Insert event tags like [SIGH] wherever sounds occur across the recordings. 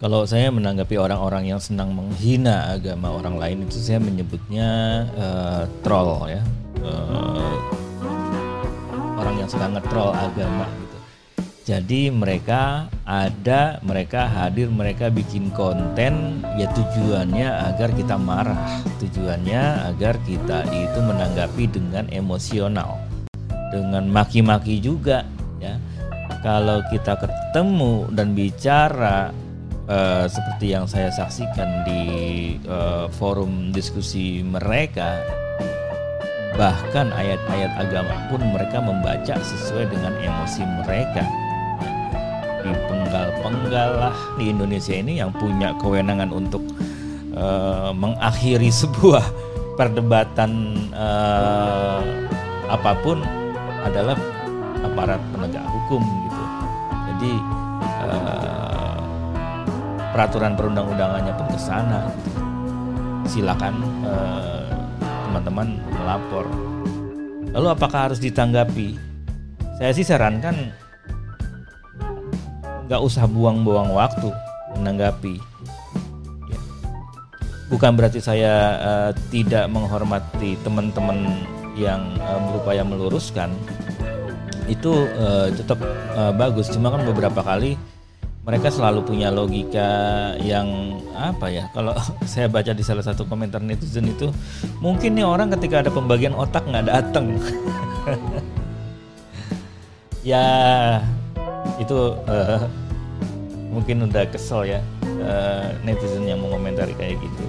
Kalau saya menanggapi orang-orang yang senang menghina agama orang lain itu saya menyebutnya uh, troll ya. Uh, orang yang suka ngetrol agama gitu. Jadi mereka ada, mereka hadir, mereka bikin konten ya tujuannya agar kita marah, tujuannya agar kita itu menanggapi dengan emosional, dengan maki-maki juga ya. Kalau kita ketemu dan bicara uh, seperti yang saya saksikan di uh, forum diskusi mereka bahkan ayat-ayat agama pun mereka membaca sesuai dengan emosi mereka. Di penggal-penggal lah di Indonesia ini yang punya kewenangan untuk uh, mengakhiri [LAUGHS] sebuah perdebatan uh, apa pun adalah aparat penegak hukum gitu. Jadi uh, peraturan perundang-undangannya pun ke sana. Silakan teman-teman uh, melapor. Lalu apakah harus ditanggapi? Saya sih sarankan nggak usah buang-buang waktu menanggapi. Bukan berarti saya uh, tidak menghormati teman-teman yang uh, berupaya meluruskan. Itu uh, tetap uh, bagus. Cuma kan beberapa kali mereka selalu punya logika yang apa ya kalau [LAUGHS] saya baca di salah satu komentar netizen itu mungkin nih orang ketika ada pembagian otak nggak datang [LAUGHS] ya itu uh, mungkin udah kesel ya uh, netizen yang mengomentari kayak gitu.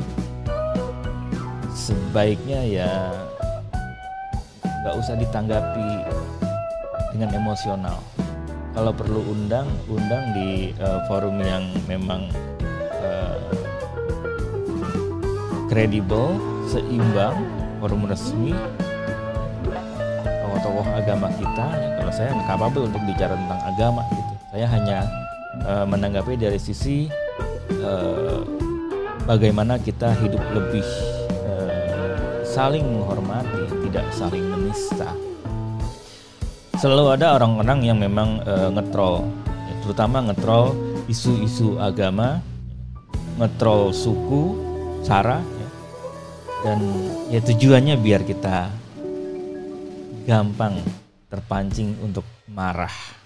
Sebaiknya ya nggak usah ditanggapi dengan emosional kalau perlu undang undang di uh, forum yang memang kredibel uh, seimbang forum resmi tokoh-tokoh agama kita. Kalau saya capable untuk bicara tentang agama gitu. Saya hanya uh, menanggapi dari sisi uh, bagaimana kita hidup lebih uh, saling menghormati tidak saling menista selalu ada orang-orang yang memang uh, ngetrol terutama ngetrol isu-isu agama ngetrol suku sara ya. dan ya tujuannya biar kita gampang terpancing untuk marah